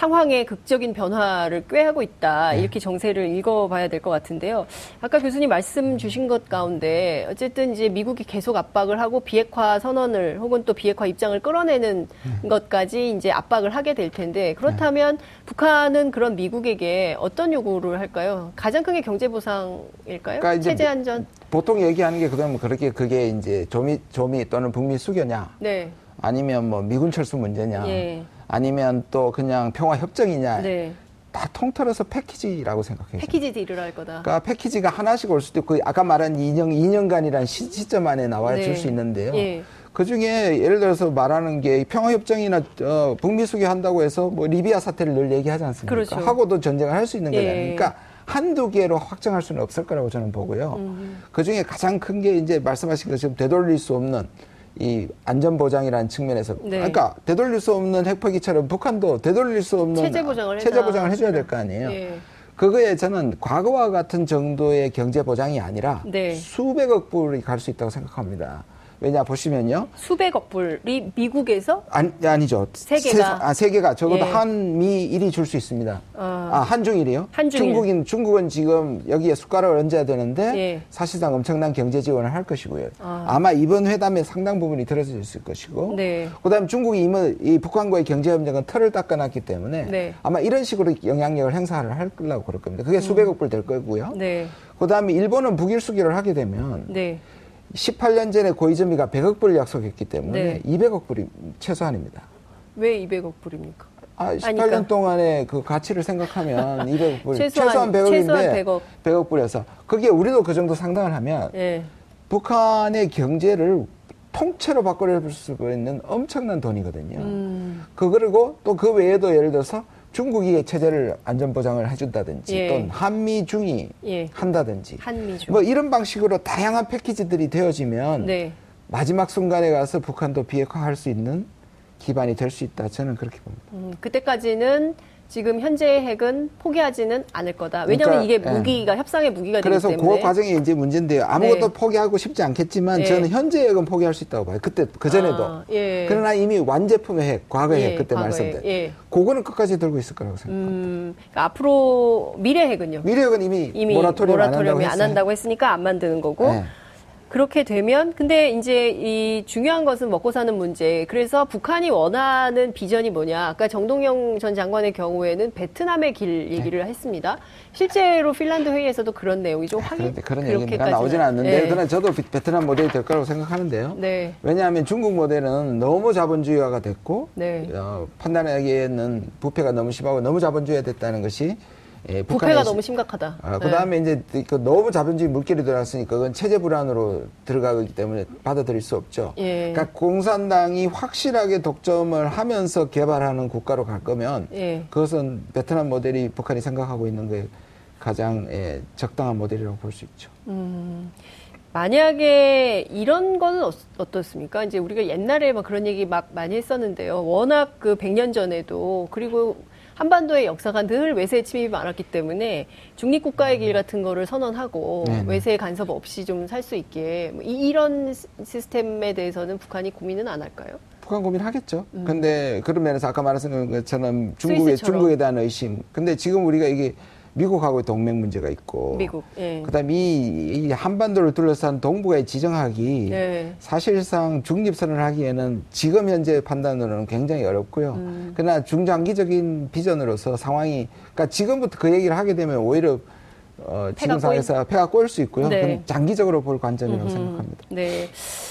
상황의 극적인 변화를 꾀하고 있다. 네. 이렇게 정세를 읽어봐야 될 것 같은데요. 아까 교수님 말씀 주신 것 가운데 어쨌든 이제 미국이 계속 압박을 하고 비핵화 선언을 혹은 또 비핵화 입장을 끌어내는 네. 것까지 이제 압박을 하게 될 텐데 그렇다면 북한은 그런 미국에게 어떤 요구를 할까요? 가장 큰 게 경제 보상일까요? 그러니까 체제 안전? 보통 얘기하는 게 그러면 그렇게 그게 이제 조미 조미 또는 북미 수교냐 네. 아니면 뭐 미군 철수 문제냐 예. 아니면 또 그냥 평화 협정이냐 네. 다 통틀어서 패키지라고 생각해요. 패키지 딜을 할 거다. 그러니까 패키지가 하나씩 올 수도 있고 아까 말한 2년 2년간이란 시, 시점 안에 나와 네. 줄수 있는데요. 예. 그 중에 예를 들어서 말하는 게 평화협정이나 어, 북미 수교 한다고 해서 뭐 리비아 사태를 늘 얘기하지 않습니까? 그렇죠. 하고도 전쟁을 할 수 있는 예. 거잖아요. 그러니까 한두 개로 확정할 수는 없을 거라고 저는 보고요. 음. 그 중에 가장 큰 게 이제 말씀하신 것처럼 되돌릴 수 없는 이 안전 보장이라는 측면에서 네. 그러니까 되돌릴 수 없는 핵폐기처럼 북한도 되돌릴 수 없는 체제 보장을 체제. 보장을 해줘야 될 거 아니에요. 예. 그거에 저는 과거와 같은 정도의 경제 보장이 아니라 네. 수백억 불이 갈 수 있다고 생각합니다. 왜냐 보시면요. 수백억 불이 미국에서 아니, 아니죠. 세계가? 세상- 아, 세계가 적어도 예. 한미일이 줄 수 있습니다. 아. 아, 한중일이요? 한중일. 중국인, 중국은 지금 여기에 숟가락을 얹어야 되는데 예. 사실상 엄청난 경제 지원을 할 것이고요. 아. 아. 마 이번 회담에 상당 부분이 들어져 있을 것이고. 네. 그 다음에 중국이 이미 이 북한과의 경제 협력은 털을 닦아놨기 때문에 네. 아마 이런 식으로 영향력을 행사를 하려고 그럴 겁니다. 그게 수백억 불 될 거고요. 음. 네. 그 다음에 일본은 북일 수교를 하게 되면 네. 18년 전에 고이즈미가 100억 불 약속했기 때문에 네. 200억 불이 최소한입니다. 왜 200억 불입니까? 아, 18년 아니까. 동안의 그 가치를 생각하면 200억 불 최소한- 최소한 100억인데 최소한 100억. 불에서 그게 우리도 그 정도 상당을 하면 예. 북한의 경제를 통째로 바꿔줄 수 있는 엄청난 돈이거든요. 음. 그 그리고 또 그 외에도 예를 들어서 중국이 체제를 안전 보장을 해준다든지 예. 또는 한미 중이 예. 한다든지 한미주. 뭐 이런 방식으로 다양한 패키지들이 되어지면 네. 마지막 순간에 가서 북한도 비핵화할 수 있는 기반이 될 수 있다. 저는 그렇게 봅니다. 음, 그때까지는 지금 현재의 핵은 포기하지는 않을 거다. 왜냐하면 그러니까, 이게 예. 무기가 협상의 무기가 되기 그래서 때문에. 그 과정이 이제 문제인데요. 아무것도 네. 포기하고 싶지 않겠지만 네. 저는 현재 핵은 포기할 수 있다고 봐요. 그때 그 전에도. 아, 예. 그러나 이미 완제품의 핵, 과거의 예, 핵 그때 말씀드린. 예. 그거는 끝까지 들고 있을 거라고 생각합니다. 음, 그러니까 앞으로 미래 핵은요. 미래 핵은 이미, 이미 모라토리움 안 안. 한다고 했으니까 안 만드는 거고. 네. 그렇게 되면 근데 이제 이 중요한 것은 먹고 사는 문제. 그래서 북한이 원하는 비전이 뭐냐? 아까 정동영 전 장관의 경우에는 베트남의 길 얘기를 했습니다. 실제로 핀란드 회의에서도 그런 내용이 좀 확인 그런데 그런 얘기가 나오지는 않는데 네. 그러나 저도 비- 베트남 모델이 될 거라고 생각하는데요. 네. 왜냐하면 중국 모델은 너무 자본주의화가 됐고 네. 어, 판단하기에는 부패가 너무 심하고 너무 자본주의화 됐다는 것이 예, 부패가 너무 시- 심각하다. 아, 네. 그다음에 이제 그 너무 자본주의 물결이 들어왔으니까 그건 체제 불안으로 들어가기 때문에 받아들일 수 없죠. 예. 그러니까 공산당이 확실하게 독점을 하면서 개발하는 국가로 갈 거면 예. 그것은 베트남 모델이 북한이 생각하고 있는 게 가장 예, 적당한 모델이라고 볼 수 있죠. 음, 만약에 이런 거는 어, 어떻습니까? 이제 우리가 옛날에 막 그런 얘기 막 많이 했었는데요. 워낙 그 100년 전에도 그리고 한반도의 역사가 늘 외세 침입이 많았기 때문에 중립국가의 길 같은 거를 선언하고 네네. 외세 간섭 없이 좀 살 수 있게 뭐 이- 이런 시- 시스템에 대해서는 북한이 고민은 안 할까요? 북한 고민하겠죠. 근데 그런 면에서 아까 말씀드린 것처럼 중국에 음. 스위스처럼. 중국에 대한 의심. 근데 지금 우리가 이게 미국하고의 동맹 문제가 있고 미국. 예. 그다음에 이, 이 한반도를 둘러싼 동북아의 지정학이 네. 사실상 중립선을 하기에는 지금 현재 판단으로는 굉장히 어렵고요. 음. 그러나 중장기적인 비전으로서 상황이 그러니까 지금부터 그 얘기를 하게 되면 오히려 어, 지금 상황에서 패가 꼬일 수 있고요. 네. 그건 장기적으로 볼 관점이라고 음흠. 생각합니다. 네.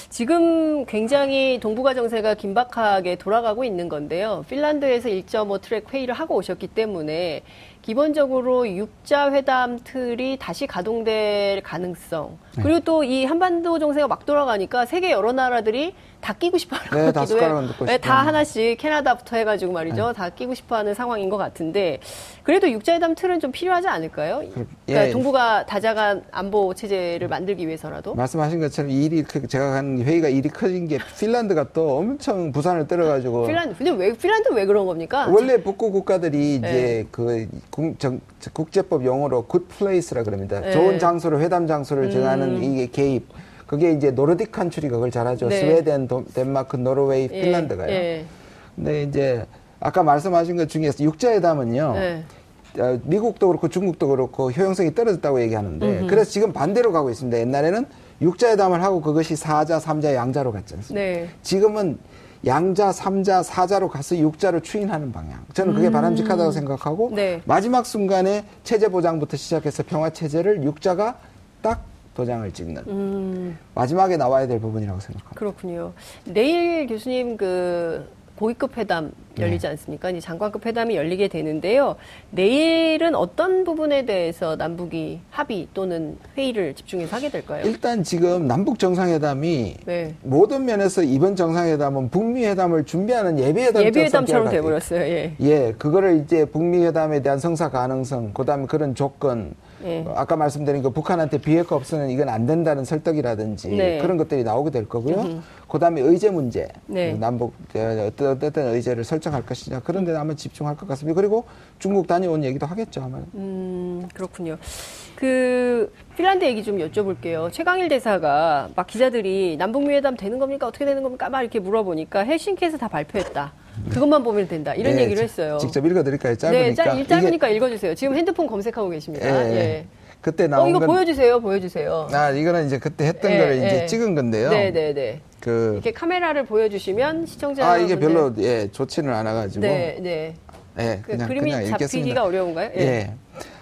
지금 굉장히 동북아 정세가 긴박하게 돌아가고 있는 건데요. 핀란드에서 1.5 트랙 회의를 하고 오셨기 때문에 기본적으로 육자 회담 틀이 다시 가동될 가능성 네. 그리고 또 이 한반도 정세가 막 돌아가니까 세계 여러 나라들이 다 끼고 싶어 하는 네, 것 다. 숟가락은 네, 싶어 다. 하나씩 캐나다부터 해가지고 말이죠. 다 끼고 싶어 하는 상황인 것 같은데 그래도 육자 회담 틀은 좀 필요하지 않을까요? 그러니까 예. 동북아 다자간 안보 체제를 만들기 위해서라도. 말씀하신 것처럼 일이 크- 제가 간 회의가 일이 커진 게 핀란드가 또 엄청 부산을 떨어가지고 핀란드 근데 왜 핀란드 왜 그런 겁니까? 원래 북구 국가들이 네. 이제 그 국, 정, 국제법 용어로 good place라 그럽니다. 네. 좋은 장소를 회담 장소를 음. 정하는 이게 개입. 그게 이제 Nordic country 그걸 잘하죠. 네. 스웨덴, 도- 덴마크, 노르웨이, 예, 핀란드가요. 예. 근데 이제 아까 말씀하신 것 중에서 육자회담은요. 네. 어, 미국도 그렇고 중국도 그렇고 효용성이 떨어졌다고 얘기하는데 음흠. 그래서 지금 반대로 가고 있습니다. 옛날에는 육자회담을 하고 그것이 사자, 삼자, 양자로 갔지 않습니까? 네. 지금은 양자, 삼자, 사자로 가서 육자로 추인하는 방향. 저는 그게 바람직하다고 생각하고 음. 네. 마지막 순간에 체제 보장부터 시작해서 평화 체제를 육자가 딱 도장을 찍는 음, 마지막에 나와야 될 부분이라고 생각합니다. 그렇군요. 내일 교수님 그 고위급 회담 네. 열리지 않습니까? 이제 장관급 회담이 열리게 되는데요. 내일은 어떤 부분에 대해서 남북이 합의 또는 회의를 집중해서 하게 될까요? 일단 지금 남북 정상회담이 네. 모든 면에서 이번 정상회담은 북미 회담을 준비하는 예비 회담 예비 회담처럼 돼버렸어요. 예. 예, 그거를 이제 북미 회담에 대한 성사 가능성, 그다음에 그런 조건, 예. 어, 아까 말씀드린 그 북한한테 비핵화 없으면 이건 안 된다는 설득이라든지 네. 그런 것들이 나오게 될 거고요. 그다음에 의제 문제, 네. 그 남북 어, 어떤 어떤 의제를 설정할 것이냐 그런 데 아마 집중할 것 같습니다. 그리고 중국 다녀온 얘기도 하겠죠 아마. 음, 그렇군요. 그 핀란드 얘기 좀 여쭤볼게요. 최강일 대사가 막 기자들이 남북미 회담 되는 겁니까? 어떻게 되는 겁니까? 막 이렇게 물어보니까 헬싱키에서 다 발표했다. 그것만 보면 된다. 이런 예, 얘기를 지- 했어요. 직접 읽어드릴까요? 짧으니까. 네, 짧, 짧으니까 읽어주세요. 지금 핸드폰 검색하고 계십니다. 예, 예. 그때 어, 나온 이거 건 보여주세요. 보여주세요. 아 이거는 이제 그때 했던 예, 거를 이제 예. 찍은 건데요. 네, 네, 네. 그 이렇게 카메라를 보여주시면 시청자 아 이게 별로 예 좋지는 않아가지고 네, 네. 예그 그냥 그림이 그냥 잡히기가 읽겠습니다. 어려운가요? 예.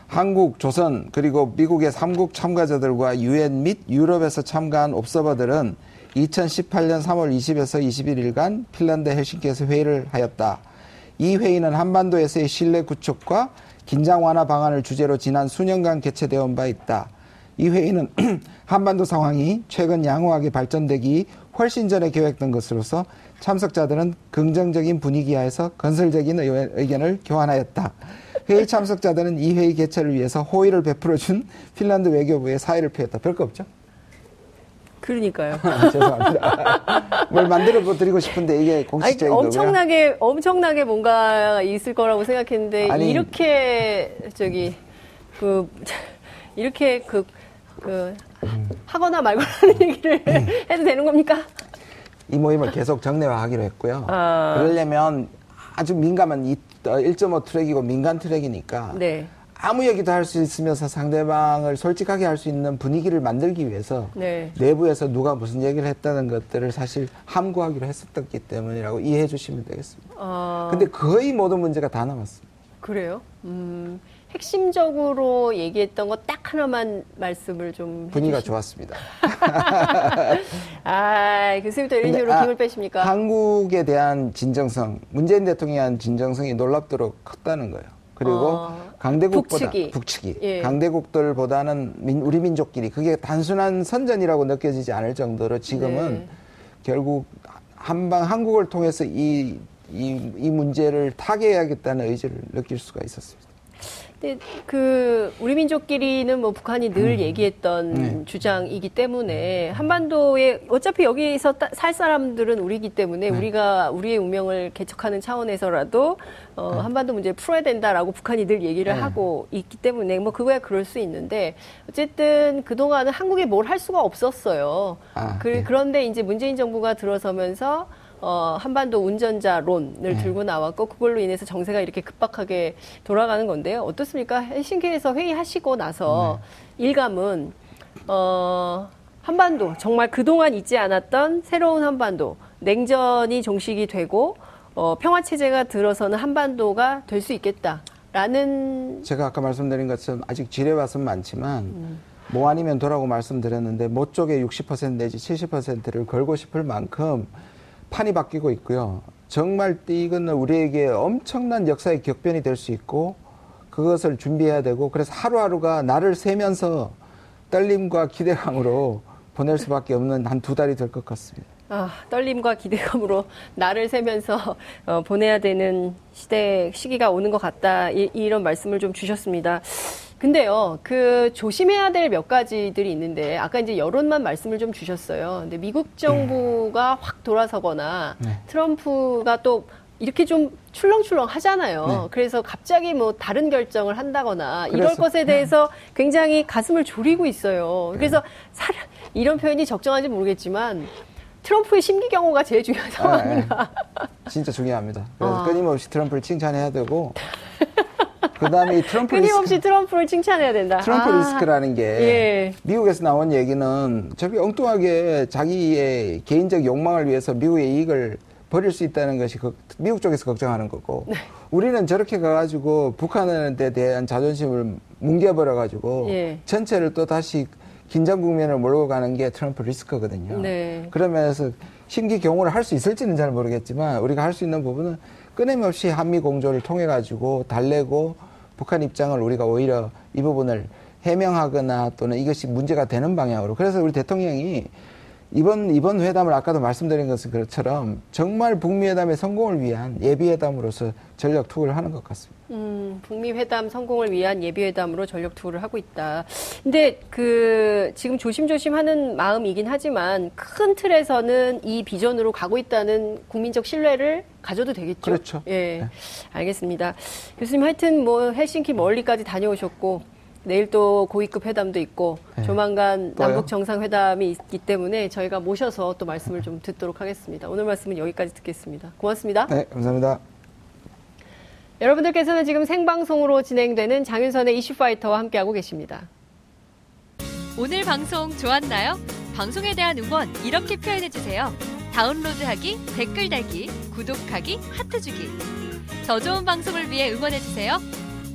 한국, 조선 그리고 미국의 삼국 참가자들과 유엔 및 유럽에서 참가한 옵서버들은 2018년 3월 20에서 21일간 핀란드 헬싱키에서 회의를 하였다. 이 회의는 한반도에서의 신뢰 구축과 긴장 완화 방안을 주제로 지난 수년간 개최되어 온 바 있다. 이 회의는 한반도 상황이 최근 양호하게 발전되기 훨씬 전에 계획된 것으로서 참석자들은 긍정적인 분위기 하에서 건설적인 의- 의견을 교환하였다. 회의 참석자들은 이 회의 개최를 위해서 호의를 베풀어 준 핀란드 외교부에 사의를 표했다. 별거 없죠? 그러니까요. 죄송합니다. 뭘 만들어 드리고 싶은데 이게 아니, 공식적인 거고요. 엄청나게 엄청나게 뭔가 있을 거라고 생각했는데 아니. 이렇게 저기 그 이렇게 그, 그 하거나 말거나 얘기를 해도 되는 겁니까? 이 모임을 계속 정례화하기로 했고요. 아. 그러려면 아주 민감한 이1.5 트랙이고 민간 트랙이니까 네. 아무 얘기도 할 수 있으면서 상대방을 솔직하게 할 수 있는 분위기를 만들기 위해서 네. 내부에서 누가 무슨 얘기를 했다는 것들을 사실 함구하기로 했었기 때문이라고 이해해 주시면 되겠습니다. 아, 근데 거의 모든 문제가 다 남았습니다. 그래요? 음, 핵심적으로 얘기했던 거 딱 하나만 말씀을 좀 분위기가 해주시- 좋았습니다. 아, 교수님도 이런 근데, 식으로 아, 힘을 빼십니까? 한국에 대한 진정성, 문재인 대통령에 대한 진정성이 놀랍도록 컸다는 거예요. 그리고 어, 강대국보다 북측이. 북측이 예. 강대국들보다는 민- 우리 민족끼리 그게 단순한 선전이라고 느껴지지 않을 정도로 지금은 네. 결국 한방 한국을 통해서 이, 이, 이 문제를 타개해야겠다는 의지를 느낄 수가 있었습니다. 근데 그 우리 민족끼리는 뭐 북한이 늘 얘기했던 네. 주장이기 때문에 한반도에 어차피 여기서 따- 살 사람들은 우리기 때문에 네. 우리가 우리의 운명을 개척하는 차원에서라도 어, 한반도 문제를 풀어야 된다라고 북한이 늘 얘기를 네. 하고 있기 때문에 뭐 그거야 그럴 수 있는데 어쨌든 그 동안은 한국에 뭘 할 수가 없었어요. 아, 그, 네. 그런데 이제 문재인 정부가 들어서면서 어, 한반도 운전자론을 네. 들고 나왔고 그걸로 인해서 정세가 이렇게 급박하게 돌아가는 건데요. 어떻습니까? 헬싱키에서 회의하시고 나서 네. 일감은 어, 한반도 정말 그동안 있지 않았던 새로운 한반도 냉전이 종식이 되고 어, 평화 체제가 들어서는 한반도가 될 수 있겠다라는 제가 아까 말씀드린 것처럼 아직 지뢰밭은 많지만 뭐 아니면 도라고 말씀드렸는데 뭐 쪽에 60% 내지 70%를 걸고 싶을 만큼 판이 바뀌고 있고요. 정말 이거는 우리에게 엄청난 역사의 격변이 될 수 있고 그것을 준비해야 되고 그래서 하루하루가 나를 세면서 떨림과 기대감으로 보낼 수밖에 없는 한 두 달이 될 것 같습니다. 아, 떨림과 기대감으로 나를 세면서 어, 보내야 되는 시대 시기가 오는 것 같다 이, 이런 말씀을 좀 주셨습니다. 근데요, 그 조심해야 될 몇 가지들이 있는데 아까 이제 여론만 말씀을 좀 주셨어요. 근데 미국 정부가 확 돌아서거나 네. 트럼프가 또 이렇게 좀 출렁출렁 하잖아요. 네. 그래서 갑자기 뭐 다른 결정을 한다거나 이럴 그래서- 것에 대해서 굉장히 가슴을 졸이고 있어요. 그래서 사람, 이런 표현이 적정한지 모르겠지만 트럼프의 심기 경호가 제일 중요한 상황인가. 진짜 중요합니다. 그래서 아. 끊임없이 트럼프를 칭찬해야 되고 그 다음에 이 트럼프 끊임없이 리스크, 트럼프를 칭찬해야 된다. 트럼프 아, 리스크라는 게 예. 미국에서 나온 얘기는 저렇게 엉뚱하게 자기의 개인적 욕망을 위해서 미국의 이익을 버릴 수 있다는 것이 그- 미국 쪽에서 걱정하는 거고 네. 우리는 저렇게 가가지고 북한에 대한 자존심을 뭉개버려가지고 예. 전체를 또 다시 긴장 국면을 몰고 가는 게 트럼프 리스크거든요. 네. 그러면서 심기 경호를 할 수 있을지는 잘 모르겠지만 우리가 할 수 있는 부분은 끊임없이 한미 공조를 통해 가지고 달래고 북한 입장을 우리가 오히려 이 부분을 해명하거나 또는 이것이 문제가 되는 방향으로. 그래서 우리 대통령이 이번 이번 회담을 아까도 말씀드린 것은 그것처럼 정말 북미 회담의 성공을 위한 예비 회담으로서 전력 투구를 하는 것 같습니다. 음, 북미 회담 성공을 위한 예비 회담으로 전력 투구를 하고 있다. 근데 그 지금 조심조심 하는 마음이긴 하지만 큰 틀에서는 이 비전으로 가고 있다는 국민적 신뢰를 가져도 되겠죠. 그렇죠. 예. 네. 알겠습니다. 교수님 하여튼 뭐 헬싱키 멀리까지 다녀오셨고 내일 또 고위급 회담도 있고 네. 조만간 또요? 남북 정상회담이 있기 때문에 저희가 모셔서 또 말씀을 좀 듣도록 하겠습니다. 오늘 말씀은 여기까지 듣겠습니다. 고맙습니다. 네, 감사합니다. 여러분들께서는 지금 생방송으로 진행되는 장윤선의 이슈파이터와 함께하고 계십니다. 오늘 방송 좋았나요? 방송에 대한 응원 이렇게 표현해주세요. 다운로드하기, 댓글 달기, 구독하기, 하트 주기. 더 좋은 방송을 위해 응원해주세요.